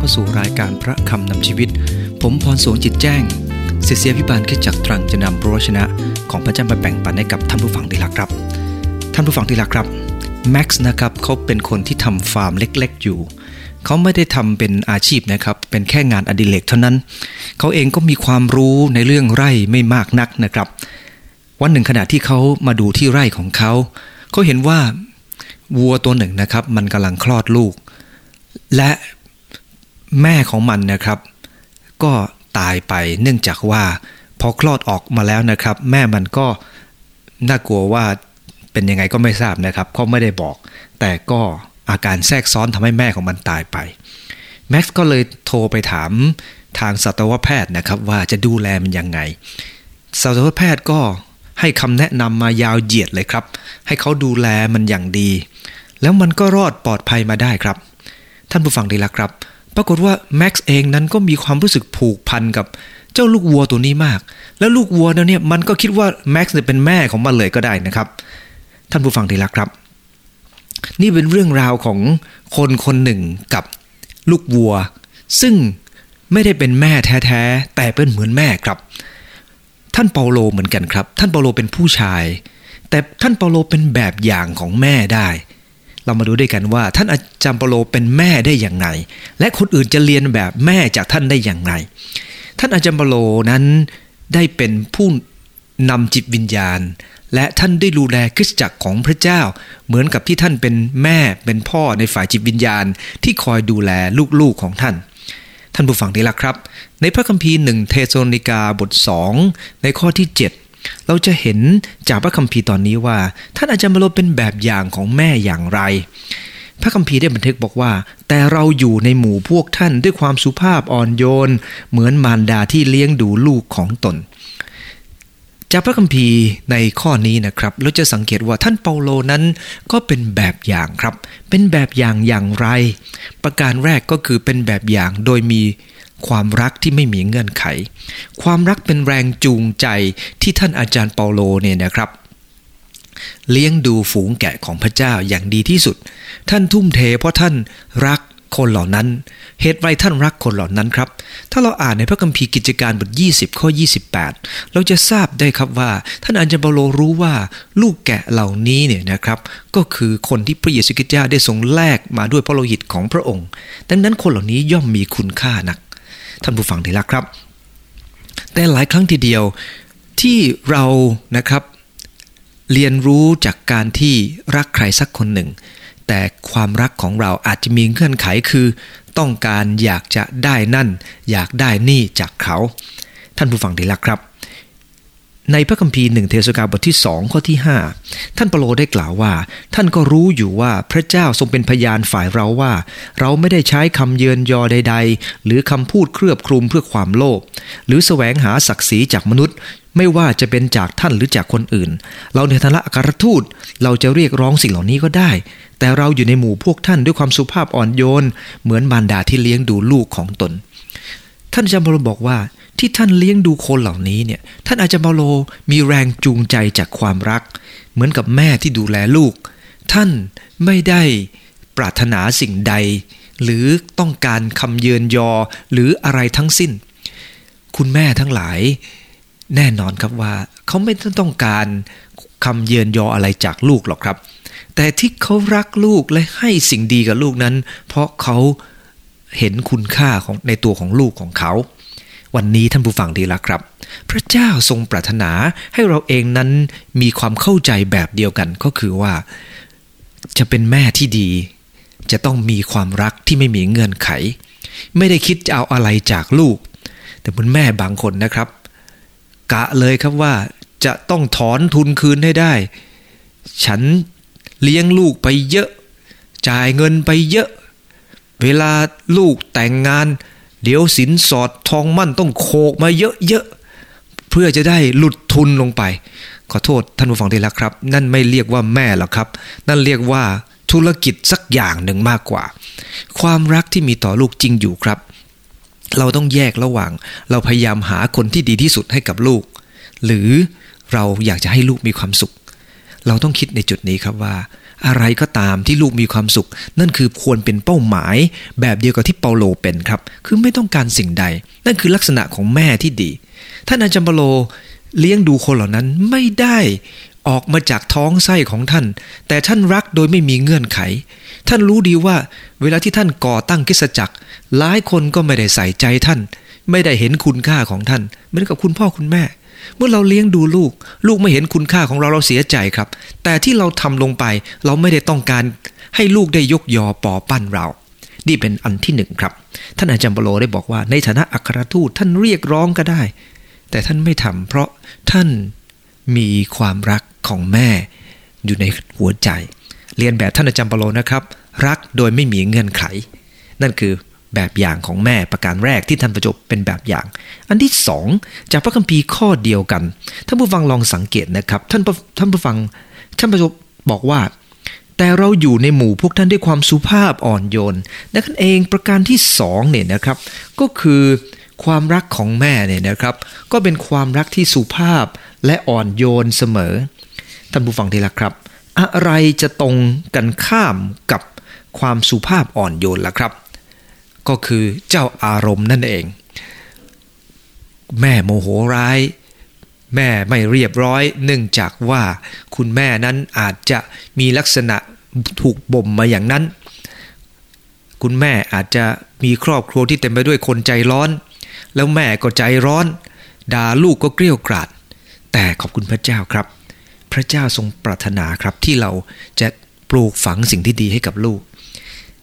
เข้าสู่รายการพระคำนำชีวิต ผมพรสวงจิตแจ้งเสียเสียพิบาลขึ้นจากตรังจะนำพระวชนะของพระเจ้ามาแบ่งปันให้กับท่านผู้ฟังที่รักครับ ท่านผู้ฟังที่รักครับแม็กซ์นะครับเขาเป็นคนที่ทำฟาร์มเล็กๆอยู่เขาไม่ได้ทำเป็นอาชีพนะครับ เป็นแค่งานอดิเรกเท่านั้น เขาเองก็มีความรู้ในเรื่องไร่ไม่มากนักนะครับ วันหนึ่งขณะที่เขามาดูที่ไร่ของเขา เขาเห็นว่าวัวตัวหนึ่งนะครับ มันกำลังคลอดลูก และ แม่ของมันนะครับ ก็ตายไปเนื่องจากว่าพอคลอดออกมาแล้วนะครับ แม่มันก็น่ากลัวว่าเป็นยังไงก็ไม่ทราบนะครับเขาไม่ได้บอก แต่ก็อาการแทรกซ้อนทำให้แม่ของมันตายไปแม็กซ์ก็เลยโทรไปถามทางสัตวแพทย์นะครับว่าจะดูแลมันยังไง สัตวแพทย์ก็ให้คำแนะนำมายาวเหยียดเลยครับ ให้เขาดูแลมันอย่างดี แล้วมันก็รอดปลอดภัยมาได้ครับ ท่านผู้ฟังดีละครับ ปรากฏว่าแม็กซ์เองนั้นก็มีความรู้สึกผูกพันกับเจ้าลูกวัวตัวนี้มาก แล้วลูกวัวเนี่ยมันก็คิดว่าแม็กซ์เนี่ยเป็นแม่ของมันเลยก็ได้นะครับ ท่านผู้ฟังดีละครับ นี่เป็นเรื่องราวของคนคนหนึ่งกับลูกวัว ซึ่งไม่ได้เป็นแม่แท้ๆ แต่เป็นเหมือนแม่ครับ ท่านเปาโลเหมือนกันครับ ท่านเปาโลเป็นผู้ชาย แต่ท่านเปาโลเป็นแบบอย่างของแม่ได้ เรามาดูด้วยกันว่า ท่านอาจารย์เปโลเป็นแม่ได้อย่างไรและคนอื่นจะเรียนแบบแม่จากท่านได้อย่างไร ท่านอาจารย์เปโลนั้นได้เป็นผู้นำจิตวิญญาณ และท่านได้ดูแลคริสตจักรของพระเจ้า เหมือนกับที่ท่านเป็นแม่เป็นพ่อในฝ่ายจิตวิญญาณ ที่คอยดูแลลูกๆของท่าน ท่านผู้ฟังที่รักครับ ในพระคัมภีร์หนึ่งเทโซนิกาบท 2 ในข้อที่ 7 เราจะเห็นจากพระคัมภีร์ตอนนี้ว่า ท่านอาจารย์เปาโลเป็นแบบอย่างของแม่อย่างไร พระคัมภีร์ได้บันทึกบอกว่า แต่เราอยู่ในหมู่พวกท่านด้วยความสุภาพอ่อนโยน เหมือนมารดาที่เลี้ยงดูลูกของตน จากพระคัมภีร์ในข้อนี้นะครับเราจะสังเกตว่าท่านเปาโลนั้นก็เป็นแบบอย่างครับ เป็นแบบอย่างอย่างไร ประการแรกก็คือเป็นแบบอย่างโดยมี ความรักที่ไม่มีเงื่อนไข ความรักเป็นแรงจูงใจที่ท่านอาจารย์เปาโลเนี่ยนะครับเลี้ยงดูฝูงแกะของพระเจ้าอย่างดีที่สุด ท่านทุ่มเทเพราะท่านรักคนเหล่านั้น เหตุไรท่านรักคนเหล่านั้นครับ ถ้าเราอ่านในพระคัมภีร์กิจการบท 20 ข้อ 28 เราจะทราบได้ครับว่า ท่านอาจารย์เปาโลรู้ว่าลูกแกะเหล่านี้เนี่ยนะครับ ก็คือคนที่พระเยซูคริสต์เจ้าได้ทรงแลกมาด้วยพระโลหิตของพระองค์ ดังนั้นคนเหล่านี้ย่อมมีคุณค่านัก ท่านผู้ฟังที่รักครับ แต่หลายครั้งทีเดียวที่เรานะครับเรียนรู้จากการที่รักใครสักคนหนึ่ง แต่ความรักของเราอาจจะมีเงื่อนไขคือ ต้องการอยากจะได้นั่น อยากได้นี่จากเขา ท่านผู้ฟังที่รักครับ ในพระคัมภีร์หนึ่งเทสกาลบทที่สองข้อที่ 5 ท่านเปโลได้กล่าวว่า ท่านก็รู้อยู่ว่าพระเจ้าทรงเป็นพยานฝ่ายเราว่า เราไม่ได้ใช้คำเยินยอใด ๆ หรือคำพูดเครือบคลุมเพื่อความโลภหรือแสวงหาศักดิ์ศรีจากมนุษย์ ไม่ว่าจะเป็นจากท่านหรือจากคนอื่น เราในฐานะอัครทูตเราจะเรียกร้องสิ่งเหล่านี้ก็ได้ แต่เราอยู่ในหมู่พวกท่านด้วยความสุภาพอ่อนโยน เหมือนมารดาที่เลี้ยงดูลูกของตน ท่านจารย์เปโลบอกว่า ที่ท่านเลี้ยงดูคนเหล่านี้เนี่ย ท่านอาจารย์เปาโลมีแรงจูงใจจากความรัก เหมือนกับแม่ที่ดูแลลูก ท่านไม่ได้ปรารถนาสิ่งใด หรือต้องการคำเยินยอหรืออะไรทั้งสิ้น คุณแม่ทั้งหลาย แน่นอนครับว่า เขาไม่ต้องการคำเยินยออะไรจากลูกหรอกครับ แต่ที่เขารักลูกและให้สิ่งดีกับลูกนั้น เพราะเขาเห็นคุณค่าของในตัวของลูกของเขา วันนี้ท่านผู้ฟังดีละครับ พระเจ้าทรงปรารถนาให้เราเองนั้นมีความเข้าใจแบบเดียวกันก็คือว่า จะเป็นแม่ที่ดี จะต้องมีความรักที่ไม่มีเงื่อนไข ไม่ได้คิดจะเอาอะไรจากลูก แต่คุณแม่บางคนนะครับ กะเลยครับว่าจะต้องถอนทุนคืนให้ได้ ฉันเลี้ยงลูกไปเยอะ จ่ายเงินไปเยอะ เวลาลูกแต่งงาน เดี๋ยวสินสอดทองมั่นต้องโคกมาเยอะๆ เพื่อจะได้หลุดทุนลงไป ขอโทษท่านผู้ฟังที่รักครับ นั่นไม่เรียกว่าแม่หรอกครับ นั่นเรียกว่าธุรกิจสักอย่างหนึ่งมากกว่า ความรักที่มีต่อลูกจริงอยู่ครับ เราต้องแยกระหว่าง เราพยายามหาคนที่ดีที่สุดให้กับลูก หรือเราอยากจะให้ลูกมีความสุข เราต้องคิดในจุดนี้ครับว่า อะไรก็ตามที่ลูกมีความสุข นั่นคือควรเป็นเป้าหมาย แบบเดียวกับที่เปาโลเป็นครับ คือไม่ต้องการสิ่งใด นั่นคือลักษณะของแม่ที่ดี ท่านอาจารย์เปาโลเลี้ยงดูคนเหล่านั้นไม่ได้ออกมาจากท้องไส้ของท่าน แต่ท่านรักโดยไม่มีเงื่อนไข ท่านรู้ดีว่า เวลาที่ท่านก่อตั้งกิสจักร หลายคนก็ไม่ได้ใส่ใจท่าน ไม่ได้เห็นคุณค่าของท่าน เหมือนกับคุณพ่อคุณแม่ เมื่อเราเลี้ยงดูลูก ลูกไม่เห็นคุณค่าของเราเราเสียใจครับ แต่ที่เราทำลงไปเราไม่ได้ต้องการให้ลูกได้ยกยอปอปั้นเรา นี่เป็นอันที่หนึ่งครับ ท่านอาจารย์เปโลได้บอกว่า ในฐานะอัครทูตท่านเรียกร้องก็ได้ แต่ท่านไม่ทำเพราะท่านมีความรักของแม่ อยู่ในหัวใจ เรียนแบบท่านอาจารย์เปโลนะครับ รักโดยไม่มีเงื่อนไข นั่นคือ แบบอย่างของแม่ประการแรกที่ท่านประจบเป็นแบบอย่าง อันที่สองจากพระคัมภีร์ข้อเดียวกันท่านผู้ฟังลองสังเกตนะครับท่านท่านผู้ฟังท่านประจบบอกว่า แต่เราอยู่ในหมู่พวกท่านด้วยความสุภาพอ่อนโยนนั้นเองประการที่สองเนี่ยนะครับ ก็คือความรักของแม่เนี่ยนะครับ ก็เป็นความรักที่สุภาพและอ่อนโยนเสมอ ท่านผู้ฟังที่รักครับ อะไรจะตรงกันข้ามกับความสุภาพอ่อนโยนล่ะครับ ก็คือเจ้าอารมณ์นั่นเอง แม่โมโหร้าย แม่ไม่เรียบร้อย เนื่องจากว่าคุณแม่นั้นอาจจะมีลักษณะถูกบ่มมาอย่างนั้น คุณแม่อาจจะมีครอบครัวที่เต็มไปด้วยคนใจร้อน แล้วแม่ก็ใจร้อนด่าลูกก็เกลี้ยกล่อมแต่ขอบคุณพระเจ้าครับ พระเจ้าทรงปรารถนาครับที่เราจะปลูกฝังสิ่งที่ดีให้กับลูก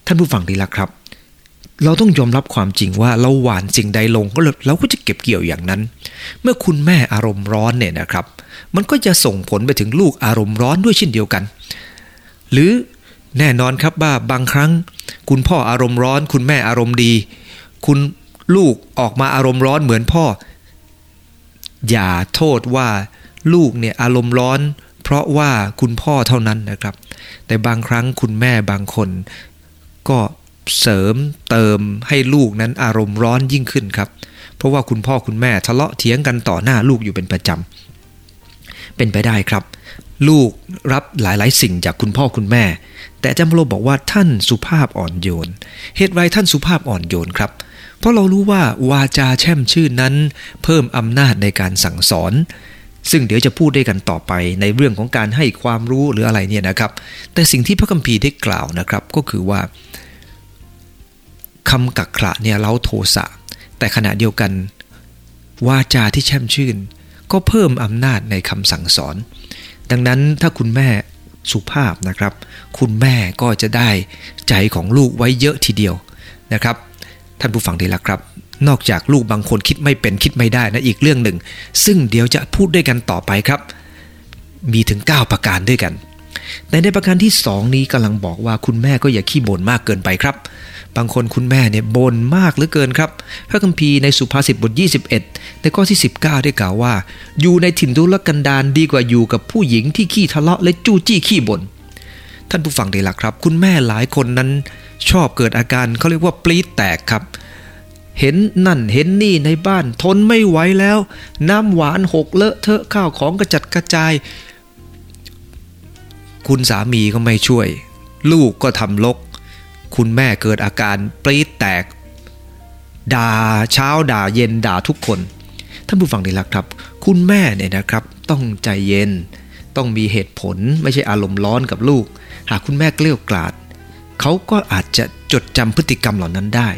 ท่านผู้ฟังดีละครับ เราต้องยอมรับความจริงว่าเราหวานสิ่งใดลงก็เราก็จะเก็บเกี่ยวอย่างนั้น เมื่อคุณแม่อารมณ์ร้อนเนี่ยนะครับ มันก็จะส่งผลไปถึงลูกอารมณ์ร้อนด้วยเช่นเดียวกัน หรือแน่นอนครับว่าบางครั้ง คุณพ่ออารมณ์ร้อน คุณแม่อารมณ์ดี คุณลูกออกมาอารมณ์ร้อนเหมือนพ่อ อย่าโทษว่าลูกเนี่ยอารมณ์ร้อน เพราะว่าคุณพ่อเท่านั้นนะครับ แต่บางครั้งคุณแม่บางคนก็ เสริมเติมให้ลูกนั้นอารมณ์ร้อนยิ่งขึ้นครับ เพราะว่าคุณพ่อคุณแม่ทะเลาะเถียงกันต่อหน้าลูกอยู่เป็นประจำเป็นไปได้ครับ ลูกรับหลายๆ สิ่งจากคุณพ่อคุณแม่ แต่จำโลบอกว่าท่านสุภาพอ่อนโยน เหตุไรท่านสุภาพอ่อนโยนครับ เพราะเรารู้ว่าวาจาแช่มชื่นนั้น เพิ่มอำนาจในการสั่งสอนซึ่งเดี๋ยวจะพูดได้กันต่อไปในเรื่องของการให้ความรู้หรืออะไรเนี่ยนะครับ แต่สิ่งที่พระคัมภีร์ได้กล่าวนะครับ ก็คือว่า คำกักขระเนี่ยเล้าโทสะ แต่ขณะเดียวกัน วาจาที่แช่มชื่น ก็เพิ่มอำนาจในคำสั่งสอน ดังนั้นถ้าคุณแม่สุภาพนะครับ คุณแม่ก็จะได้ใจของลูกไว้เยอะทีเดียวนะครับ ท่านผู้ฟังดีละครับ นอกจากลูกบางคนคิดไม่เป็นคิดไม่ได้นะอีกเรื่องหนึ่ง ซึ่งเดี๋ยวจะพูดด้วยกันต่อไปครับ มีถึง 9 ประการด้วยกันแต่ในประการที่ 2 นี้กำลังบอกว่าคุณแม่ก็อย่าขี้บ่นมากเกินไปครับ บางคนคุณแม่เนี่ยบ่นมากเหลือเกินครับ พระคัมภีร์ในสุภาษิตบท 21 ในข้อที่ 19 ได้กล่าวว่า อยู่ในถิ่นทุรกันดารดีกว่าอยู่กับผู้หญิงที่ขี้ทะเลาะและจู้จี้ขี้บ่นท่านผู้ฟังดีละครับ คุณแม่หลายคนนั้นชอบเกิดอาการเขาเรียกว่าปลีดแตกครับ เห็นนั่นเห็นนี่ในบ้านทนไม่ไหวแล้ว น้ำหวานหกเลอะเทอะข้าวของกระจัดกระจาย คุณสามีก็ไม่ช่วย ลูกก็ทำลก คุณแม่เกิดอาการปรีดแตก ด่าเช้าด่าเย็นด่าทุกคน ท่านผู้ฟังดีละครับ คุณแม่เนี่ยนะครับต้องใจเย็น ต้องมีเหตุผลไม่ใช่อารมณ์ร้อนกับลูก หากคุณแม่เกลี้ยกล่อมเขาก็อาจจะจดจำพฤติกรรมเหล่านั้นได้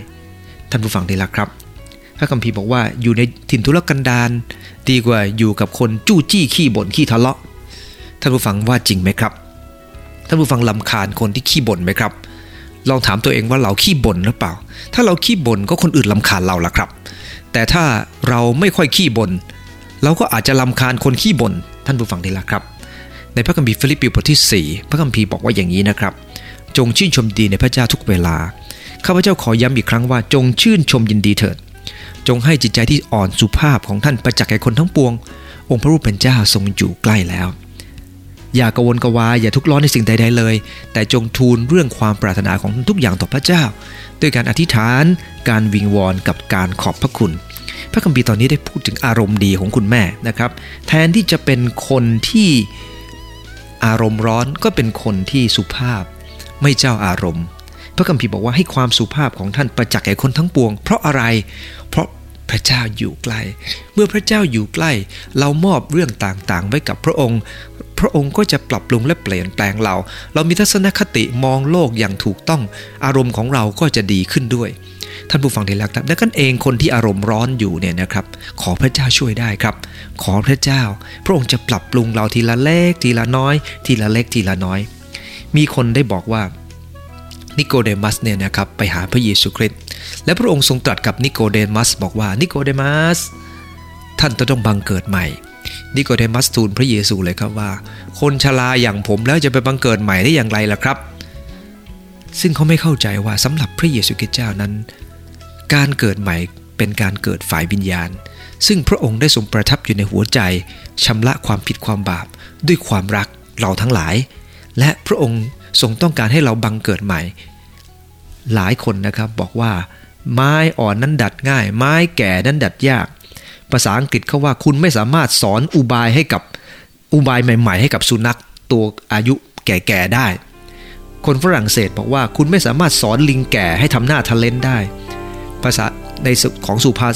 ท่านผู้ฟังดีละครับพระคัมภีร์บอกว่าอยู่ในถิ่นทุรกันดารดีกว่าอยู่กับคนจู้จี้ขี้บ่นขี้ทะเลาะ ท่านผู้ฟังว่าจริงไหมครับ ท่านผู้ฟังรำคาญคนที่ขี้บ่นไหมครับ ลองถามตัวเองว่าเราขี้บ่นหรือเปล่า ถ้าเราขี้บ่นก็คนอื่นรำคาญเราละครับ แต่ถ้าเราไม่ค่อยขี้บ่นเราก็อาจจะรำคาญคนขี้บ่นท่านผู้ฟังดีละครับ ในพระคัมภีร์ฟิลิปปีบทที่ 4 พระคัมภีร์บอกว่าอย่างนี้นะครับ จงชื่นชมดีในพระเจ้าทุกเวลาข้าพเจ้าขอย้ำอีกครั้งว่าจงชื่นชมยินดีเถิด จงให้จิตใจที่อ่อนสุภาพของท่านประจักษ์แก่คนทั้งปวง องค์พระรูปเป็นเจ้าทรงอยู่ใกล้แล้ว อย่ากวนกวายอย่าทุกข์ร้อนในสิ่งใดๆเลย แต่จงทูลเรื่องความปรารถนาของทุกอย่างต่อพระเจ้า ด้วยการอธิษฐานการวิงวอนกับการขอบพระคุณ พระคัมภีร์ตอนนี้ได้พูดถึงอารมณ์ดีของคุณแม่นะครับ แทนที่จะเป็นคนที่อารมณ์ร้อนก็เป็นคนที่สุภาพ ไม่เจ้าอารมณ์ พระคัมภีร์บอกว่าให้ความสุภาพของท่านประจักษ์แก่คนทั้งปวง เพราะอะไร เพราะพระเจ้าอยู่ใกล้ เมื่อพระเจ้าอยู่ใกล้ เรามอบเรื่องต่างๆ ไว้กับพระองค์ พระองค์ก็จะปรับปรุงและเปลี่ยนแปลงเรา เรามีทัศนคติมองโลกอย่างถูกต้อง อารมณ์ของเราก็จะดีขึ้นด้วย ท่านผู้ฟังที่รักครับดังนั้นเองคนที่อารมณ์ร้อนอยู่เนี่ยนะครับ ขอพระเจ้าช่วยได้ครับ ขอพระเจ้า พระองค์จะปรับปรุงเราทีละเล็กทีละน้อย ทีละเล็กทีละน้อย มีคนได้บอกว่านิโคเดมัสเนี่ยนะครับไปหาพระเยซูคริสต์และพระองค์ทรงตรัสกับนิโคเดมัสบอกว่านิโคเดมัสท่านต้องบังเกิดใหม่ นิโคเดมัสทูลพระเยซูเลยครับว่า คนชราอย่างผมแล้วจะไปบังเกิดใหม่ได้อย่างไรล่ะครับ ซึ่งเขาไม่เข้าใจว่าสำหรับพระเยซูคริสต์เจ้านั้น การเกิดใหม่เป็นการเกิดฝ่ายวิญญาณ ซึ่งพระองค์ได้ทรงประทับอยู่ในหัวใจชำระความผิดความบาป ด้วยความรักเราทั้งหลาย และพระองค์ทรงต้องการให้เราบังเกิดใหม่ หลายคนนะครับบอกว่า ไม้อ่อนนั้นดัดง่าย ไม้แก่นั้นดัดยาก ภาษาอังกฤษเขาว่าคุณไม่สามารถสอนอุบายให้กับอุบายใหม่ ๆ ให้กับสุนัขตัวอายุแก่ๆได้ คนฝรั่งเศสบอกว่าคุณไม่สามารถสอนลิงแก่ให้ทำหน้าทะเลนได้ ภาษาในของสุภาษ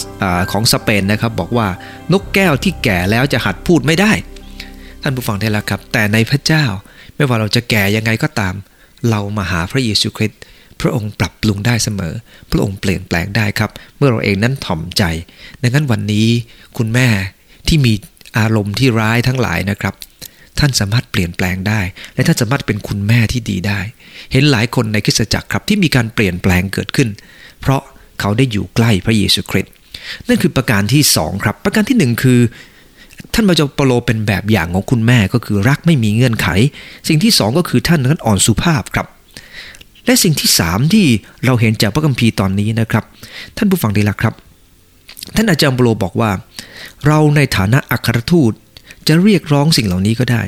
ของสเปนนะครับบอกว่านกแก้วที่แก่แล้วจะหัดพูดไม่ได้ ท่านผู้ฟังได้แล้วครับ แต่ในพระเจ้า ไม่ว่าเราจะแก่ยังไงก็ตาม เรามาหาพระเยซูคริสต์ พระองค์ปรับปรุงได้เสมอ พระองค์เปลี่ยนแปลงได้ครับ เมื่อเราเองนั้นถ่อมใจ ดังนั้นวันนี้คุณแม่ที่มีอารมณ์ที่ร้ายทั้งหลายนะครับ ท่านสามารถเปลี่ยนแปลงได้ และท่านสามารถเป็นคุณแม่ที่ดีได้ เห็นหลายคนในคริสตจักรครับที่มีการเปลี่ยนแปลงเกิดขึ้น เพราะเขาได้อยู่ใกล้พระเยซูคริสต์นั่นคือประการที่สองครับ ประการที่หนึ่งคือ ท่านพระเจ้าเปโลเป็นแบบอย่างของคุณแม่ก็คือรักไม่มีเงื่อนไข สิ่งที่สองก็คือท่านนั้นอ่อนสุภาพครับ และสิ่งที่สามที่เราเห็นจากพระคัมภีร์ตอนนี้นะครับ ท่านผู้ฟังดีละครับ ท่านอาจารย์เปโลบอกว่า เราในฐานะอัครทูตจะเรียกร้องสิ่งเหล่านี้ก็ได้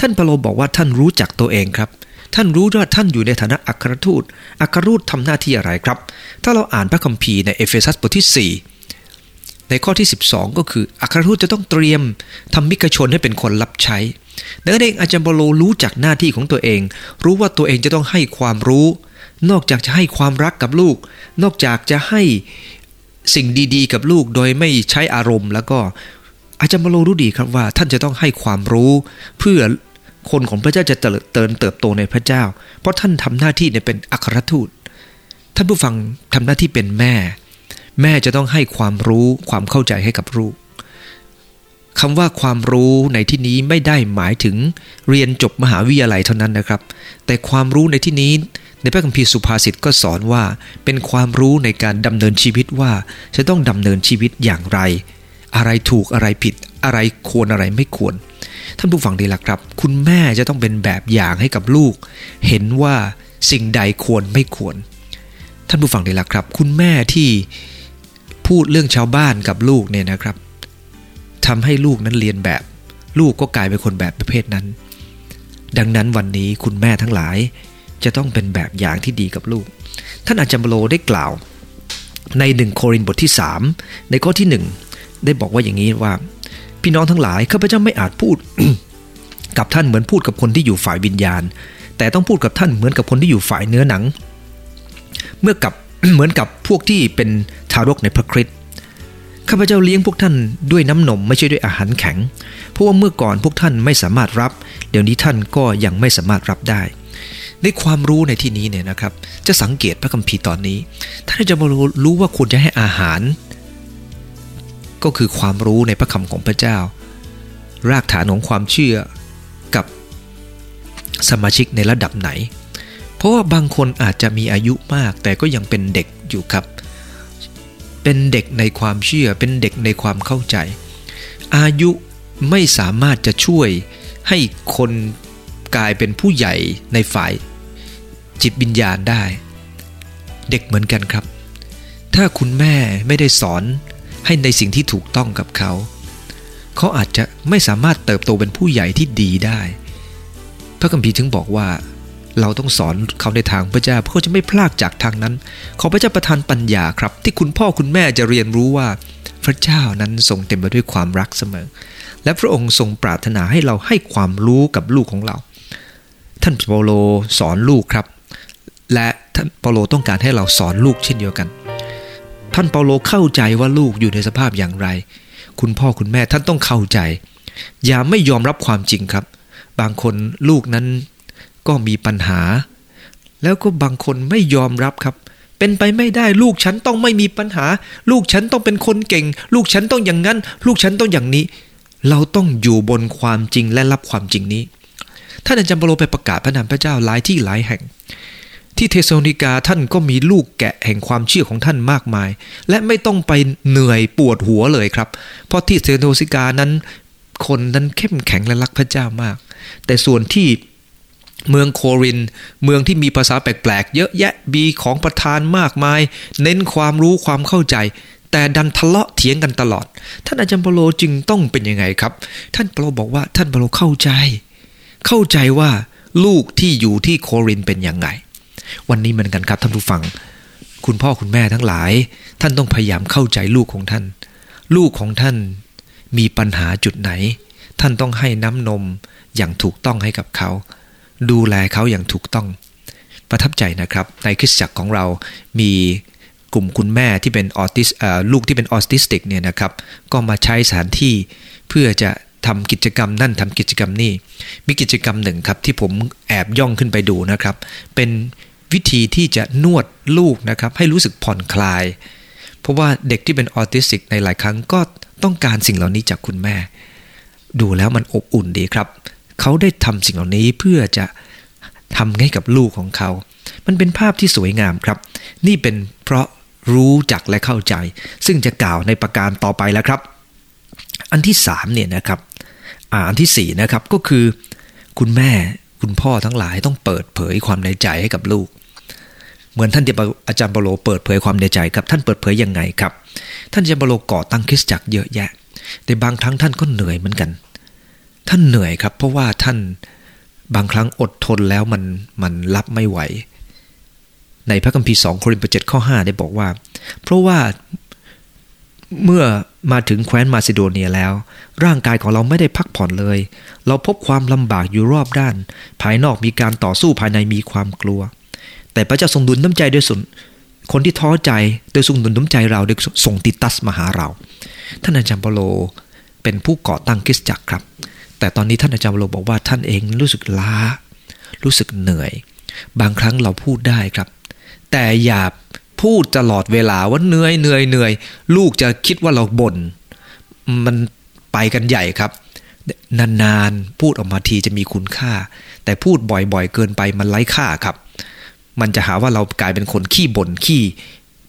ท่านเปาโลบอกว่าท่านรู้จักตัวเองครับ ท่านรู้ว่าท่านอยู่ในฐานะอัครทูตอัครทูตทำหน้าที่อะไรครับ ถ้าเราอ่านพระคัมภีร์ในเอเฟซัสบทที่4 ในข้อที่ 12 ก็คืออัครทูตจะต้องเตรียมธรรมิกชนให้เป็นคนรับใช้ดังนั้นเองอาจารย์เปาโลรู้จักหน้าที่ของตัวเอง รู้ว่าตัวเองจะต้องให้ความรู้ นอกจากจะให้ความรักกับลูก นอกจากจะให้สิ่งดีๆ กับลูกโดยไม่ใช้อารมณ์ แล้วก็อาจารย์บโลรู้ดีครับว่า ท่านจะต้องให้ความรู้ เพื่อคนของพระเจ้าจะเตินเติบโตในพระเจ้า เพราะท่านทำหน้าที่ในเป็นอัครทูตท่านผู้ฟังทำหน้าที่เป็นแม่ แม่จะต้องให้ความรู้ความเข้าใจให้กับลูกคำว่าความรู้ในที่นี้ไม่ได้หมายถึงเรียนจบมหาวิทยาลัยเท่านั้นนะครับ แต่ความรู้ในที่นี้ในพระคัมภีร์สุภาษิตก็สอนว่า เป็นความรู้ในการดำเนินชีวิตว่า จะต้องดำเนินชีวิตอย่างไร อะไรถูกอะไรผิด อะไรควรอะไรไม่ควร ท่านผู้ฟังดีละครับ คุณแม่จะต้องเป็นแบบอย่างให้กับลูก เห็นว่าสิ่งใดควรไม่ควร ท่านผู้ฟังดีละครับ คุณแม่ที่ พูดเรื่องชาวบ้านกับลูกเนี่ยนะครับทำให้ลูกนั้นเรียนแบบ ลูกก็กลายเป็นคนแบบประเภทนั้น ดังนั้นวันนี้คุณแม่ทั้งหลาย จะต้องเป็นแบบอย่างที่ดีกับลูก ท่านอาจารย์โลได้กล่าว ในหนึ่งโครินบทที่ 3 ในข้อที่ 1 ได้บอกว่าอย่างนี้ว่า พี่น้องทั้งหลายข้าพเจ้าไม่อาจพูดกับท่านเหมือนพูดกับคนที่อยู่ฝ่ายวิญญาณ แต่ต้องพูดกับท่านเหมือนกับคนที่อยู่ฝ่ายเนื้อหนัง เมื่อกับ เหมือนกับพวกที่เป็นทารกในพระคริสต์ข้าพเจ้าเลี้ยงพวกท่านด้วยน้ำนมไม่ใช่ด้วยอาหารแข็ง เพราะว่าเมื่อก่อนพวกท่านไม่สามารถรับ เดี๋ยวนี้ท่านก็ยังไม่สามารถรับได้ในความรู้ในที่นี้เนี่ยนะครับ จะสังเกตพระคัมภีร์ตอนนี้ ท่านจะมารู้ว่าควรจะให้อาหาร ก็คือความรู้ในพระคำของพระเจ้า รากฐานของความเชื่อกับสมาชิกในระดับไหน เพราะว่าบางคนอาจจะมีอายุมาก แต่ก็ยังเป็นเด็กอยู่ครับ เป็นเด็กในความเชื่อ เป็นเด็กในความเข้าใจ อายุไม่สามารถจะช่วยให้คนกลายเป็นผู้ใหญ่ในฝ่ายจิตวิญญาณได้ เด็กเหมือนกันครับ ถ้าคุณแม่ไม่ได้สอนให้ในสิ่งที่ถูกต้องกับเขา เขาอาจจะไม่สามารถเติบโตเป็นผู้ใหญ่ที่ดีได้ พระคัมภีร์ถึงบอกว่า เราต้องสอนเขาในทางพระเจ้าเพื่อจะไม่พลากจากทางนั้น ขอพระเจ้าประทานปัญญาครับ ที่คุณพ่อคุณแม่จะเรียนรู้ว่า พระเจ้านั้นทรงเต็มไปด้วยความรักเสมอ และพระองค์ทรงปรารถนาให้เราให้ความรู้กับลูกของเรา ท่านเปาโลสอนลูกครับ และท่านเปาโลต้องการให้เราสอนลูกเช่นเดียวกัน ท่านเปาโลเข้าใจว่าลูกอยู่ในสภาพอย่างไร คุณพ่อคุณแม่ท่านต้องเข้าใจ อย่าไม่ยอมรับความจริงครับ บางคนลูกนั้น ก็มีปัญหา แล้วก็บางคนไม่ยอมรับครับ เป็นไปไม่ได้ลูกฉันต้องไม่มีปัญหา ลูกฉันต้องเป็นคนเก่ง ลูกฉันต้องอย่างนั้น ลูกฉันต้องอย่างนี้ เราต้องอยู่บนความจริงและรับความจริงนี้ท่านอาจารย์เปโลไปประกาศพระนามพระเจ้าหลายที่หลายแห่ง ที่เทสโลนิกาท่านก็มีลูกแกะแห่งความเชื่อของท่านมากมาย และไม่ต้องไปเหนื่อยปวดหัวเลยครับ เพราะที่เทสโลนิกานั้นคนนั้นเข้มแข็งและรักพระเจ้ามาก แต่ส่วนที่ เมืองโคริน เมืองที่มีภาษาแปลกๆ เยอะแยะมีของประทานมากมาย เน้นความรู้ความเข้าใจ แต่ดันทะเลาะเถียงกันตลอด ท่านอาจารย์เปโลจึงต้องเป็นยังไงครับ ท่านเปโลบอกว่าท่านเปโลเข้าใจ เข้าใจว่าลูกที่อยู่ที่โครินเป็นยังไง วันนี้เหมือนกันครับท่านผู้ฟัง คุณพ่อคุณแม่ทั้งหลาย ท่านต้องพยายามเข้าใจลูกของท่าน ลูกของท่านมีปัญหาจุดไหน ท่านต้องให้น้ำนมอย่างถูกต้องให้กับเขา ดูแลเขาอย่างถูกต้อง ประทับใจนะครับ ในคริสตจักรของเรามีกลุ่มคุณแม่ที่เป็นออทิสลูกที่เป็นออทิสติกเนี่ยนะครับ ก็มาใช้สถานที่เพื่อจะทำกิจกรรมนั่นทำกิจกรรมนี่ มีกิจกรรมหนึ่งครับที่ผมแอบย่องขึ้นไปดูนะครับ เป็นวิธีที่จะนวดลูกนะครับให้รู้สึกผ่อนคลาย เพราะว่าเด็กที่เป็นออทิสติกในหลายครั้งก็ต้องการสิ่งเหล่านี้จากคุณแม่ ดูแล้วมันอบอุ่นดีครับ เขาได้ทำสิ่งเหล่านี้เพื่อจะทำให้กับลูกของเขา มันเป็นภาพที่สวยงามครับ นี่เป็นเพราะรู้จักและเข้าใจ ซึ่งจะกล่าวในประการต่อไปแล้วครับ อันที่สามเนี่ยนะครับอันที่สี่นะครับก็คือ คุณแม่คุณพ่อทั้งหลายต้องเปิดเผยความในใจให้กับลูก เหมือนท่านอาจารย์เปโลเปิดเผยความในใจครับ ท่านเปิดเผยยังไงครับ ท่านอาจารย์เปโลก่อตั้งคริสตจักรเยอะแยะ แต่บางครั้งท่านก็เหนื่อยเหมือนกัน ท่านเหนื่อยครับ เพราะว่าท่านบางครั้งอดทนแล้วมันมันรับไม่ไหว ในพระคัมภีร์สองโครินธ์บทเจ็ดข้อ5ได้บอกว่า เพราะว่าเมื่อมาถึงแคว้นมาซิโดเนียแล้ว ร่างกายของเราไม่ได้พักผ่อนเลย เราพบความลำบากอยู่รอบด้าน ภายนอกมีการต่อสู้ภายในมีความกลัว แต่พระเจ้าทรงดุลน้ำใจโดยสุนคนที่ท้อใจโดยทรงดุลน้ำใจเราโดยส่งติตัสมาหาเรา ท่านอาจารย์เปโลเป็นผู้ก่อตั้งคริสตจักรครับ แต่ตอนนี้ท่านอาจารย์เปโลบอกว่าท่านเองรู้สึกล้า รู้สึกเหนื่อย บางครั้งเราพูดได้ครับ แต่อย่าพูดตลอดเวลาว่าเหนื่อยเหนื่อยเหนื่อยลูกจะคิดว่าเราบน่นมันไปกันใหญ่ครับ นานๆพูดออกมาทีจะมีคุณค่า แต่พูดบ่อยๆ เกินไปมันไร้ค่าครับ มันจะหาว่าเรากลายเป็นคนขี้บน่นขี้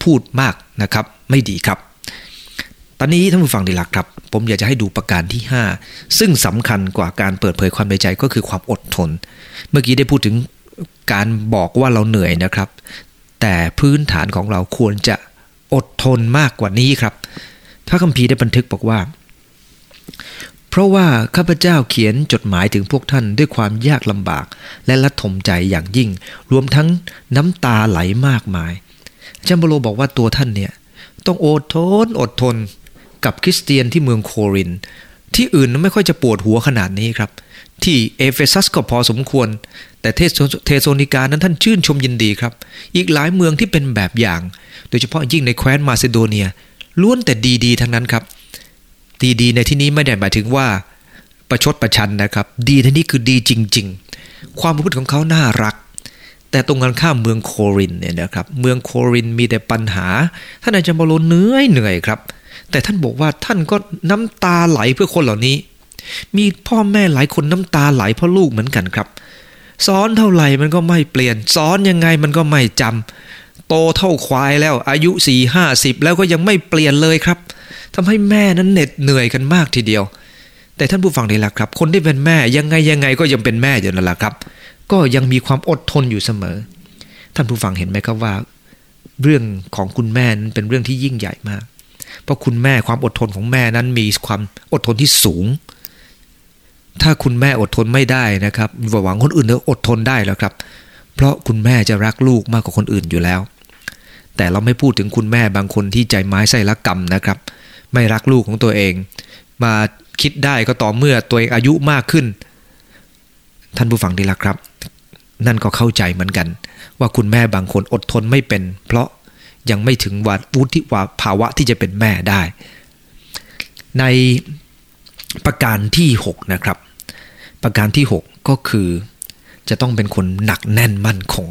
พูดมากนะครับ ไม่ดีครับ ตอนนี้ท่านผู้ฟังดีลักครับ ผมอยากจะให้ดูประการที่ 5 ซึ่งสำคัญกว่าการเปิดเผยความในใจก็คือความอดทน เมื่อกี้ได้พูดถึงการบอกว่าเราเหนื่อยนะครับ แต่พื้นฐานของเราควรจะอดทนมากกว่านี้ครับ พระคัมภีร์ได้บันทึกบอกว่า เพราะว่าข้าพเจ้าเขียนจดหมายถึงพวกท่านด้วยความยากลำบาก และระทมใจอย่างยิ่ง รวมทั้งน้ำตาไหลมากมายอาจารย์เปาโลบอกว่าตัวท่านเนี่ยต้องอดทนอดทน กับคริสเตียนที่เมืองโครินธ์ ที่อื่นไม่ค่อยจะปวดหัวขนาดนี้ครับ ที่เอเฟซัสก็พอสมควร แต่เธสะโลนิกานั้นท่านชื่นชมยินดีครับ อีกหลายเมืองที่เป็นแบบอย่าง โดยเฉพาะยิ่งในแคว้นมาซิโดเนียล้วนแต่ดีๆ ทั้งนั้นครับ ดีๆ ในที่นี้ไม่ได้หมายถึงว่า ประชดประชันนะครับ ดีที่นี่คือดีจริง ๆ ความพูดของเขาน่ารัก แต่ตรงกันข้ามเมืองโครินเนี่ยนะครับ เมืองโครินมีแต่ปัญหา ท่านอาจารย์บอลเหนื่อยเหนื่อยครับ แต่ท่านบอกว่าท่านก็น้ำตาไหลเพื่อคนเหล่านี้ มีพ่อแม่หลายคนน้ำตาไหลเพราะลูกเหมือนกันครับ สอนเท่าไหร่มันก็ไม่เปลี่ยน สอนยังไงมันก็ไม่จำโตเท่าควายแล้ว อายุสี่ห้าสิบแล้วก็ยังไม่เปลี่ยนเลยครับทำให้แม่นั้นเหน็ดเหนื่อยกันมากทีเดียว แต่ท่านผู้ฟังนี่แหละครับ คนที่เป็นแม่ยังไงยังไงก็ยังเป็นแม่อยู่นั่นแหละครับ ก็ยังมีความอดทนอยู่เสมอ ท่านผู้ฟังเห็นไหมครับว่า เรื่องของคุณแม่นั้นเป็นเรื่องที่ยิ่งใหญ่มาก เพราะคุณแม่ความอดทนของแม่นั้นมีความอดทนที่สูง ถ้าคุณแม่อดทนไม่ได้นะครับหวังคนอื่นจะอดทนได้แล้วครับ เพราะคุณแม่จะรักลูกมากกว่าคนอื่นอยู่แล้ว แต่เราไม่พูดถึงคุณแม่บางคนที่ใจไม้ไส้ละกรรมนะครับ ไม่รักลูกของตัวเอง มาคิดได้ก็ต่อเมื่อตัวเองอายุมากขึ้น ท่านผู้ฟังดีละครับ นั่นก็เข้าใจเหมือนกัน ว่าคุณแม่บางคนอดทนไม่เป็น เพราะ ยังไม่ถึงวัดวุฒิภาวะที่จะเป็นแม่ได้ ในประการที่ 6 นะครับ ประการที่ 6 ก็คือ จะต้องเป็นคนหนักแน่นมั่นคง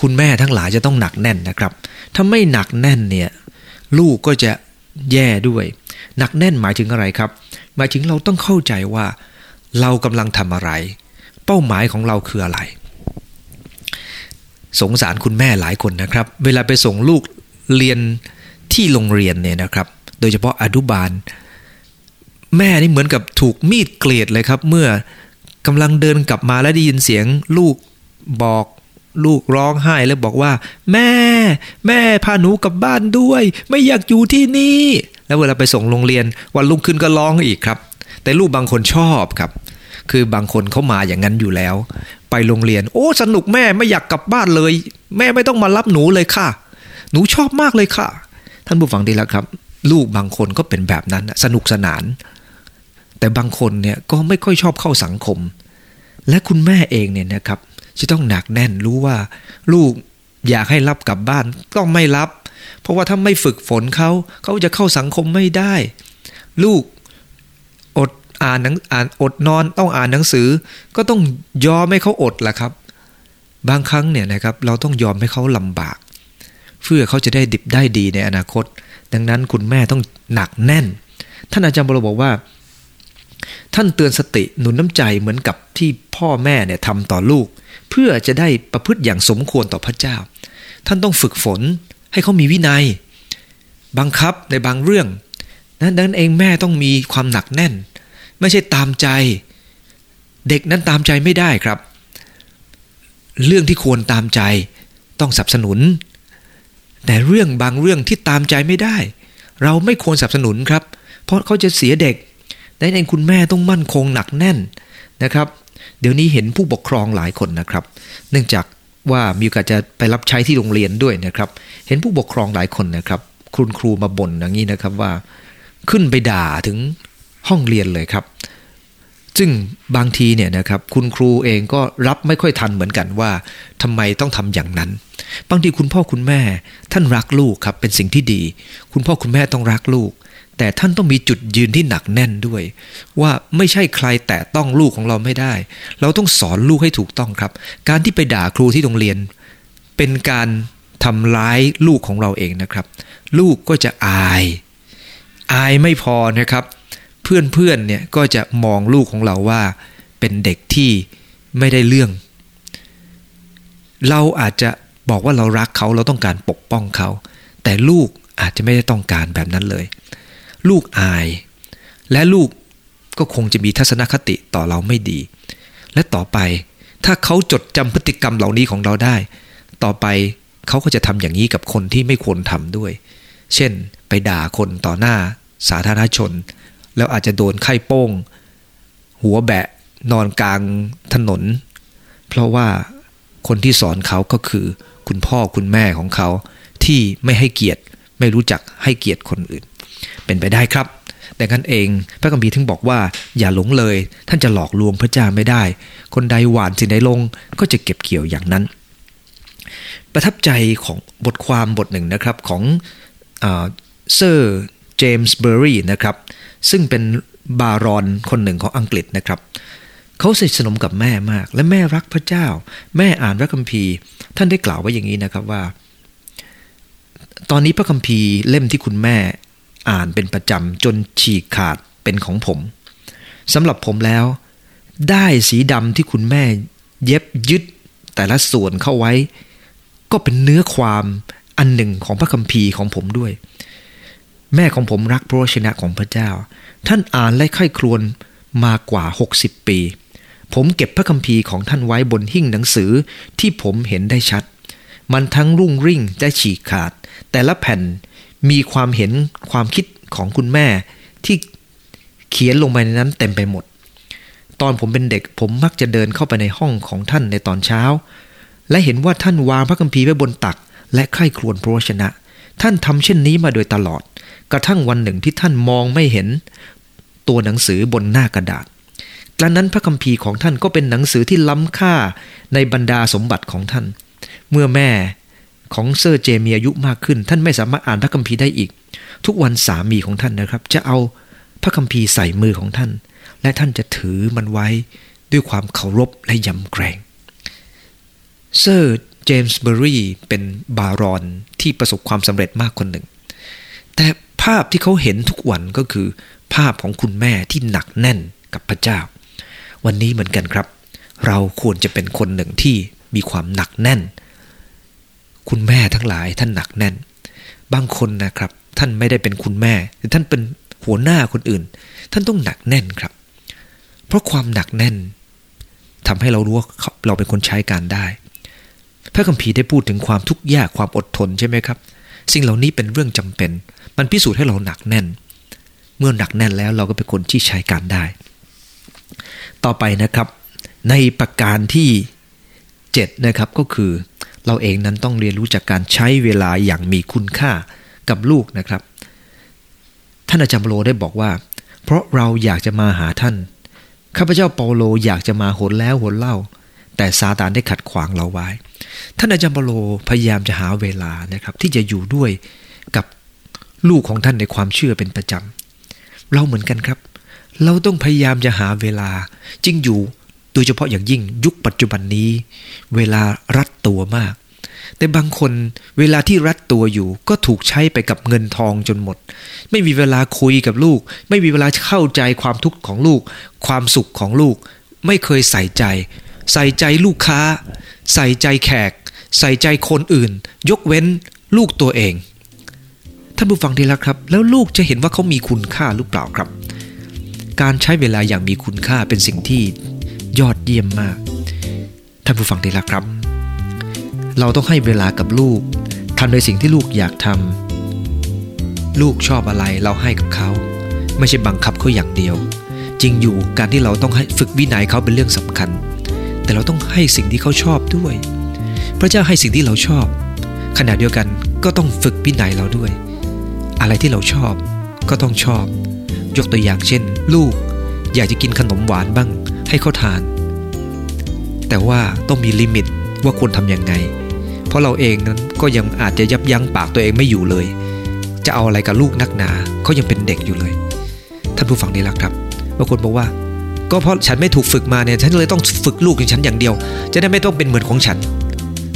คุณแม่ทั้งหลายจะต้องหนักแน่นนะครับ ถ้าไม่หนักแน่นเนี่ยลูกก็จะแย่ด้วย หนักแน่นหมายถึงอะไรครับ หมายถึงเราต้องเข้าใจว่า เรากำลังทำอะไร เป้าหมายของเราคืออะไร สงสารคุณแม่หลายคนนะครับ เวลาไปส่งลูกเรียนที่โรงเรียนเนี่ยนะครับ โดยเฉพาะอนุบาล แม่นี่เหมือนกับถูกมีดเกลียดเลยครับ เมื่อกำลังเดินกลับมาแล้วได้ยินเสียงลูกบอกลูกร้องไห้แล้วบอกว่า แม่ แม่พาหนูกลับบ้านด้วย ไม่อยากอยู่ที่นี่ แล้วเวลาไปส่งโรงเรียนวันรุ่งขึ้นก็ร้องอีกครับ แต่ลูกบางคนชอบครับ คือบางคนเขามาอย่างนั้นอยู่แล้ว ไปโรงเรียน โอ้สนุกแม่ไม่อยากกลับบ้านเลย แม่ไม่ต้องมารับหนูเลยค่ะ หนูชอบมากเลยค่ะ ท่านผู้ฟังดีแล้วครับ ลูกบางคนก็เป็นแบบนั้นสนุกสนาน แต่บางคนเนี่ยก็ไม่ค่อยชอบเข้าสังคม และคุณแม่เองเนี่ยนะครับจะต้องหนักแน่นรู้ว่า ลูกอยากให้รับกลับบ้านต้องไม่รับ เพราะว่าถ้าไม่ฝึกฝนเขาเขาจะเข้าสังคมไม่ได้ ลูก อ่านหนังอ่านอดนอนต้องอ่านหนังสือ ก็ต้องยอมให้เขาอดแหละครับ บางครั้งเนี่ยนะครับเราต้องยอมให้เขาลำบาก เพื่อเขาจะได้ดิบได้ดีในอนาคต ดังนั้นคุณแม่ต้องหนักแน่น ท่านอาจารย์บรบอกว่า ท่านเตือนสติหนุนน้ำใจเหมือนกับที่พ่อแม่เนี่ยทำต่อลูก เพื่อจะได้ประพฤติอย่างสมควรต่อพระเจ้า ท่านต้องฝึกฝนให้เขามีวินัย บังคับในบางเรื่องนั้นดังนั้นเองแม่ต้องมีความหนักแน่น ไม่ใช่ตามใจ เด็กนั้นตามใจไม่ได้ครับ เรื่องที่ควรตามใจต้องสนับสนุน แต่เรื่องบางเรื่องที่ตามใจไม่ได้ เราไม่ควรสนับสนุนครับ เพราะเขาจะเสียเด็กดังนั้นคุณแม่ต้องมั่นคงหนักแน่นนะครับ เดี๋ยวนี้เห็นผู้ปกครองหลายคนนะครับ เนื่องจากว่ามีโอกาสจะไปรับใช้ที่โรงเรียนด้วยนะครับ เห็นผู้ปกครองหลายคนนะครับ คุณครูมาบ่นอย่างนี้นะครับว่า ขึ้นไปด่าถึง ห้องเรียนเลยครับ ซึ่งบางทีเนี่ยนะครับคุณครูเองก็รับไม่ค่อยทันเหมือนกันว่าทำไมต้องทำอย่างนั้น บางทีคุณพ่อคุณแม่ท่านรักลูกครับเป็นสิ่งที่ดี คุณพ่อคุณแม่ต้องรักลูก แต่ท่านต้องมีจุดยืนที่หนักแน่นด้วย ว่าไม่ใช่ใครแต่ต้องลูกของเราไม่ได้ เราต้องสอนลูกให้ถูกต้องครับ การที่ไปด่าครูที่โรงเรียน เป็นการทำร้ายลูกของเราเองนะครับ ลูกก็จะอาย อายไม่พอนะครับ เพื่อนๆเนี่ยก็จะมองลูกของเราว่า เป็นเด็กที่ไม่ได้เรื่อง เราอาจจะบอกว่าเรารักเขาเราต้องการปกป้องเขา แต่ลูกอาจจะไม่ได้ต้องการแบบนั้นเลย ลูกอาย และลูกก็คงจะมีทัศนคติต่อเราไม่ดี และต่อไปถ้าเขาจดจำพฤติกรรมเหล่านี้ของเราได้ ต่อไปเขาก็จะทำอย่างนี้กับคนที่ไม่ควรทำด้วย เช่น ไปด่าคนต่อหน้าสาธารณชน แล้วอาจจะโดนไข้โป้ง หัวแบะนอนกลางถนน เพราะว่าคนที่สอนเขาก็คือคุณพ่อคุณแม่ของเขาที่ไม่ให้เกียรติไม่รู้จักให้เกียรติคนอื่น เป็นไปได้ครับแต่กันเองพระคัมภีร์จึงบอกว่าอย่าหลงเลย ท่านจะหลอกลวงพระเจ้าไม่ได้ คนใดหว่านสิ่งใดลงก็จะเก็บเกี่ยวอย่างนั้น ประทับใจของบทความบทหนึ่งนะครับของเซอร์เจมส์เบอร์รี่นะครับ ซึ่งเป็นบารอนคนหนึ่งของอังกฤษนะครับเขาสนิทสนมกับแม่มาก และแม่รักพระเจ้า แม่อ่านพระคัมภีร์ ท่านได้กล่าวไว้อย่างนี้นะครับว่า ตอนนี้พระคัมภีร์เล่มที่คุณแม่อ่านเป็นประจำจนฉีกขาดเป็นของผมสำหรับผมแล้ว ได้สีดำที่คุณแม่เย็บยึดแต่ละส่วนเข้าไว้ ก็เป็นเนื้อความอันหนึ่งของพระคัมภีร์ของผมด้วย แม่ของผมรักพระวชนะของพระเจ้า ท่านอ่านและไข้ครวนมากว่า 60 ปี ผมเก็บพระคัมภีร์ของท่านไว้บนหิ้งหนังสือที่ผมเห็นได้ชัด มันทั้งรุ่งริ่งได้ฉีกขาด แต่ละแผ่นมีความเห็นความคิดของคุณแม่ที่เขียนลงไปในนั้นเต็มไปหมด ตอนผมเป็นเด็กผมมักจะเดินเข้าไปในห้องของท่านในตอนเช้า และเห็นว่าท่านวางพระคัมภีร์ไว้บนตัก และใคร่ครวญพระวชนะ ท่านทำเช่นนี้มาโดยตลอด กระทั่งวันหนึ่งที่ท่านมองไม่เห็น ตัวหนังสือบนหน้ากระดาษกระนั้นพระคัมภีร์ของท่านก็เป็นหนังสือที่ล้ำค่าในบรรดาสมบัติของท่าน เมื่อแม่ของเซอร์เจมส์มีอายุมากขึ้น ท่านไม่สามารถอ่านพระคัมภีร์ได้อีก ทุกวันสามีของท่านนะครับ จะเอาพระคัมภีร์ใส่มือของท่าน และท่านจะถือมันไว้ด้วยความเคารพและยำเกรงเซอร์เจมส์เบอร์รี่เป็นบารอนที่ประสบความสำเร็จมากคนหนึ่ง แต่าพที่เขาเห็นทุกวันก็คือ ภาพของคุณแม่ที่หนักแน่นกับพระเจ้า วันนี้เหมือนกันครับ เราควรจะเป็นคนหนึ่งที่มีความหนักแน่น คุณแม่ทั้งหลายท่านหนักแน่น บางคนนะครับ ท่านไม่ได้เป็นคุณแม่แต่ท่านเป็นหัวหน้าคนอื่น ท่านต้องหนักแน่นครับ เพราะความหนักแน่นทำให้เรารู้ว่าเราเป็นคนใช้การได้ พระคัมภีร์ได้พูดถึงความทุกข์ยากความอดทนใช่ไหมครับ สิ่งเหล่านี้เป็นเรื่องจำเป็น มันพิสูจน์ให้เราหนักแน่น เมื่อหนักแน่นแล้วเราก็เป็นคนที่ใช้การได้ ต่อไปนะครับในประการที่ 7 นะครับก็คือเราเองนั้นต้องเรียนรู้จากการใช้เวลาอย่างมีคุณค่ากับลูกนะครับ ท่านอาจารย์โลได้บอกว่า เพราะเราอยากจะมาหาท่าน ข้าพเจ้าเปาโลอยากจะมาหนแล้วหนเล่า แต่ซาตานได้ขัดขวางเราไว้ ท่านอาจารย์เปโลพยายามจะหาเวลานะครับ ที่จะอยู่ด้วยกับลูกของท่านในความเชื่อเป็นประจำ เราเหมือนกันครับ เราต้องพยายามจะหาเวลาจริงอยู่โดยเฉพาะอย่างยิ่งยุคปัจจุบันนี้ เวลารัดตัวมาก แต่บางคนเวลาที่รัดตัวอยู่ ก็ถูกใช้ไปกับเงินทองจนหมด ไม่มีเวลาคุยกับลูก ไม่มีเวลาเข้าใจความทุกข์ของลูก ความสุขของลูก ไม่เคยใส่ใจ ใส่ใจลูกค้า ใส่ใจแขก ใส่ใจคนอื่น ยกเว้นลูกตัวเอง ท่านผู้ฟังดีแล้วครับ แล้วลูกจะเห็นว่าเขามีคุณค่าหรือเปล่าครับ การใช้เวลาอย่างมีคุณค่าเป็นสิ่งที่ยอดเยี่ยมมาก ท่านผู้ฟังดีแล้วครับ เราต้องให้เวลากับลูกทำในสิ่งที่ลูกอยากทำลูกชอบอะไรเราให้กับเขา ไม่ใช่บังคับเขาอย่างเดียว จริงอยู่การที่เราต้องให้ฝึกวินัยเขาเป็นเรื่องสำคัญ แต่เราต้องให้สิ่งที่เขาชอบด้วย พระเจ้าให้สิ่งที่เราชอบ ขณะเดียวกันก็ต้องฝึกวินัยเราด้วย อะไรที่เราชอบก็ต้องชอบ ยกตัวอย่างเช่น ลูกอยากจะกินขนมหวานบ้าง ให้เขาทาน แต่ว่าต้องมีลิมิตว่าควรทำยังไง เพราะเราเองนั้นก็ยังอาจจะยับยั้งปากตัวเองไม่อยู่เลย จะเอาอะไรกับลูกนักหนาเขายังเป็นเด็กอยู่เลย ท่านผู้ฟังนี่ละครับบางคนบอกว่า ก็เพราะฉันไม่ถูกฝึกมาเนี่ยฉันเลยต้องฝึกลูกของฉันอย่างเดียว จะได้ไม่ต้องเป็นเหมือนของฉัน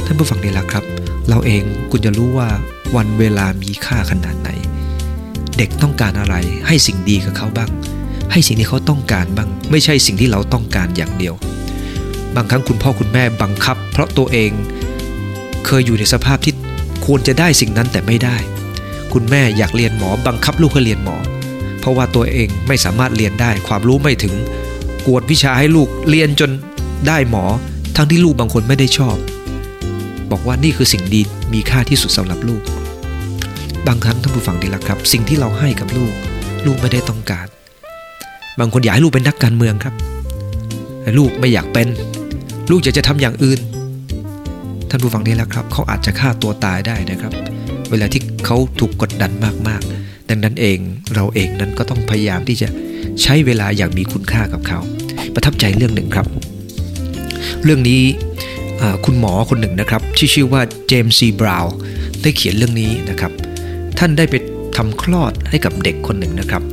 ท่านผู้ฟังนี่แหละครับ เราเองคุณจะรู้ว่าวันเวลามีค่าขนาดไหน เด็กต้องการอะไร ให้สิ่งดีกับเขาบ้าง ให้สิ่งที่เขาต้องการบ้าง ไม่ใช่สิ่งที่เราต้องการอย่างเดียว บางครั้งคุณพ่อคุณแม่บังคับ เพราะตัวเองเคยอยู่ในสภาพที่ควรจะได้สิ่งนั้นแต่ไม่ได้ คุณแม่อยากเรียนหมอบังคับลูกให้เรียนหมอ เพราะว่าตัวเองไม่สามารถเรียนได้ ความรู้ไม่ถึง กวดวิชาให้ลูกเรียนจนได้หมอ ทั้งที่ลูกบางคนไม่ได้ชอบ บอกว่านี่คือสิ่งดีมีค่าที่สุดสำหรับลูก บางครั้งท่านผู้ฟังดีละครับ สิ่งที่เราให้กับลูก ลูกไม่ได้ต้องการ บางคนอยากให้ลูกเป็นนักการเมืองครับลูกไม่อยากเป็น ลูกจะจะทำอย่างอื่น ท่านผู้ฟังนี่แล้วครับ เขาอาจจะฆ่าตัวตายได้นะครับ เวลาที่เขาถูกกดดันมากๆ ดังนั้นเองเราเองนั้นก็ต้องพยายามที่จะใช้เวลาอย่างมีคุณค่ากับเขา ประทับใจเรื่องหนึ่งครับ เรื่องนี้คุณหมอคนหนึ่งนะครับที่ชื่อว่าเจมส์ซีบราวน์ได้เขียนเรื่องนี้นะครับ ท่านได้ไปทำคลอดให้กับเด็กคนหนึ่งนะครับ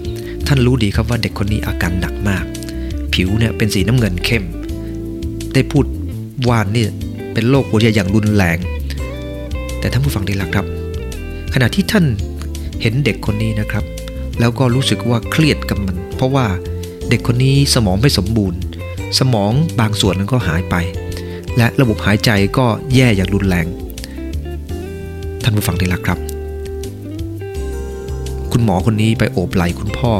ท่านรู้ดีครับว่าเด็กคนนี้อาการหนักมาก ผิวเนี่ยเป็นสีน้ำเงินเข้ม ได้พูดวานนี่เป็นโรคหัวใจอย่างรุนแรง แต่ท่านผู้ฟังดีละครับ ขณะที่ท่าน เห็นเด็กคนนี้นะครับ แล้วก็รู้สึกว่าเครียดกับมัน เพราะว่าเด็กคนนี้สมองไม่สมบูรณ์ สมองบางส่วนนั้นก็หายไป และระบบหายใจก็แย่อย่างรุนแรง ท่านผู้ฟังดีละครับ คุณหมอคนนี้ไปโอบไหล่คุณพ่อ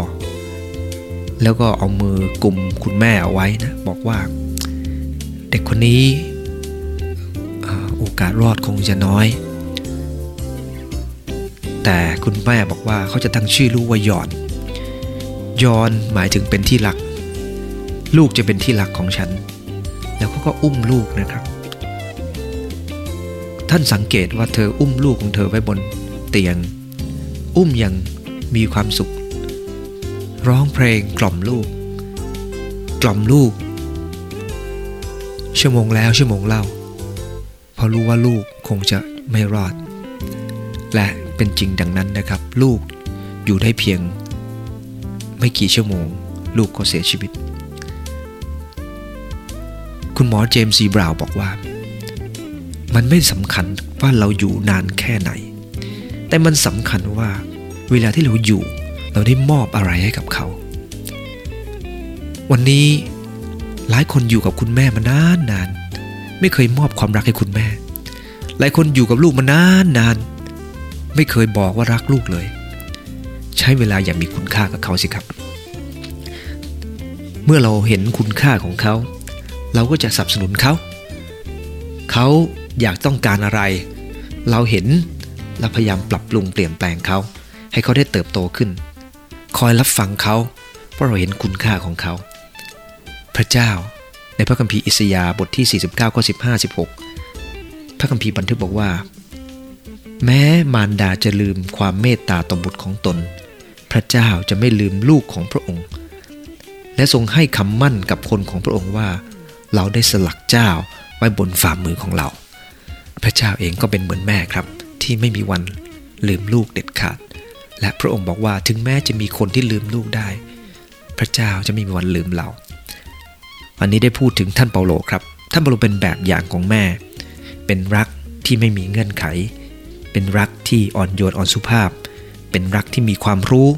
แล้วก็เอามือกลุ่มคุณแม่เอาไว้นะบอกว่า เด็กคนนี้โอกาสรอดคงจะน้อย แต่คุณแม่บอกว่าเขาจะตั้งชื่อลูกว่ายอน ยอนหมายถึงเป็นที่รัก ลูกจะเป็นที่รักของฉัน แล้วเขาก็อุ้มลูกนะครับ ท่านสังเกตว่าเธออุ้มลูกของเธอไว้บนเตียง อุ้มอย่างมีความสุข ร้องเพลงกล่อมลูก กล่อมลูก ชั่วโมงแล้วชั่วโมงเล่าเพราะรู้ว่าลูกคงจะไม่รอด และ เป็นจริงดังนั้นนะครับ ลูกอยู่ได้เพียงไม่กี่ชั่วโมง ลูกก็เสียชีวิต คุณหมอเจมส์ซีบราวบอกว่า มันไม่สำคัญว่าเราอยู่นานแค่ไหน แต่มันสำคัญว่าเวลาที่เราอยู่ เราได้มอบอะไรให้กับเขา วันนี้หลายคนอยู่กับคุณแม่มานานนาน ไม่เคยมอบความรักให้คุณแม่ หลายคนอยู่กับลูกมานานนาน ไม่เคยบอกว่ารักลูกเลย ใช้เวลาอย่างมีคุณค่ากับเขาสิครับ เมื่อเราเห็นคุณค่าของเขา เราก็จะสนับสนุนเขา เขาอยากต้องการอะไร เราเห็นเราพยายามปรับปรุงเปลี่ยนแปลงเขา ให้เขาได้เติบโตขึ้น คอยรับฟังเขา เพราะเราเห็นคุณค่าของเขา พระเจ้าในพระคัมภีร์อิสยาห์บทที่ 49ข้อ15 16 พระคัมภีร์บันทึกบอกว่า แม้มารดาจะลืมความเมตตาต่อบุตรของตน พระเจ้าจะไม่ลืมลูกของพระองค์ และทรงให้คำมั่นกับคนของพระองค์ว่า เราได้สลักเจ้าไว้บนฝ่ามือของเรา พระเจ้าเองก็เป็นเหมือนแม่ครับ ที่ไม่มีวันลืมลูกเด็ดขาด และพระองค์บอกว่าถึงแม้จะมีคนที่ลืมลูกได้ พระเจ้าจะไม่มีวันลืมเราวันนี้ได้พูดถึงท่านเปาโลครับ ท่านเปาโลเป็นแบบอย่างของแม่ เป็นรักที่ไม่มีเงื่อนไข เป็นรักที่อ่อนโยนอ่อนสุภาพ เป็นรักที่มีความรู้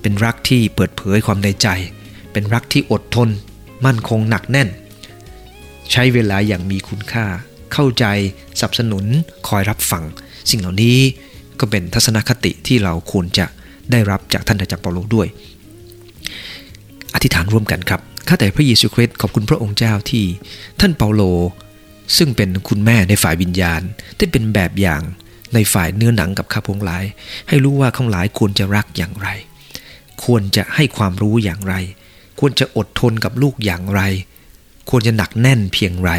เป็นรักที่เปิดเผยความในใจ เป็นรักที่อดทน มั่นคงหนักแน่น ใช้เวลาอย่างมีคุณค่า เข้าใจสนับสนุนคอยรับฟัง สิ่งเหล่านี้ก็เป็นทัศนคติที่เราควรจะได้รับจากท่านอาจารย์เปาโลด้วย อธิษฐานร่วมกันครับข้าแต่พระเยซูคริสต์ขอบคุณพระองค์เจ้าที่ท่านเปาโลซึ่งเป็นคุณแม่ในฝ่ายวิญญาณ ได้เป็นแบบอย่าง ในฝ่ายเนื้อหนังกับข้าพงหลาย ให้รู้ว่าข้างหลายควรจะรักอย่างไร ควรจะให้ความรู้อย่างไร ควรจะอดทนกับลูกอย่างไร ควรจะหนักแน่นเพียงไร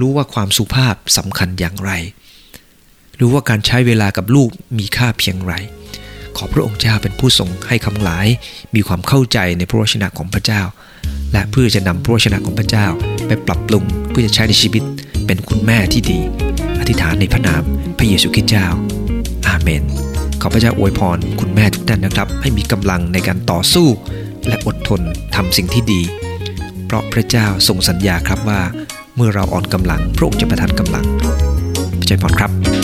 รู้ว่าความสุภาพสำคัญอย่างไร รู้ว่าการใช้เวลากับลูกมีค่าเพียงไร ขอพระองค์เจ้าเป็นผู้ทรงให้คำหลายมีความเข้าใจในพระวจนะของพระเจ้า และเพื่อจะนำพระวจนะของพระเจ้า ไปปรับปรุงเพื่อจะใช้ในชีวิตเป็นคุณแม่ที่ดี ธิษฐานในพระนามพระเยซูคริสต์เจ้า อาเมน ขอพระเจ้าอวยพรคุณแม่ทุกท่านนะครับ ให้มีกำลังในการต่อสู้ และอดทนทำสิ่งที่ดี เพราะพระเจ้าทรงสัญญาครับว่า เมื่อเราอ่อนกำลังพระองค์จะประทานกำลังพระเจ้าพรครับ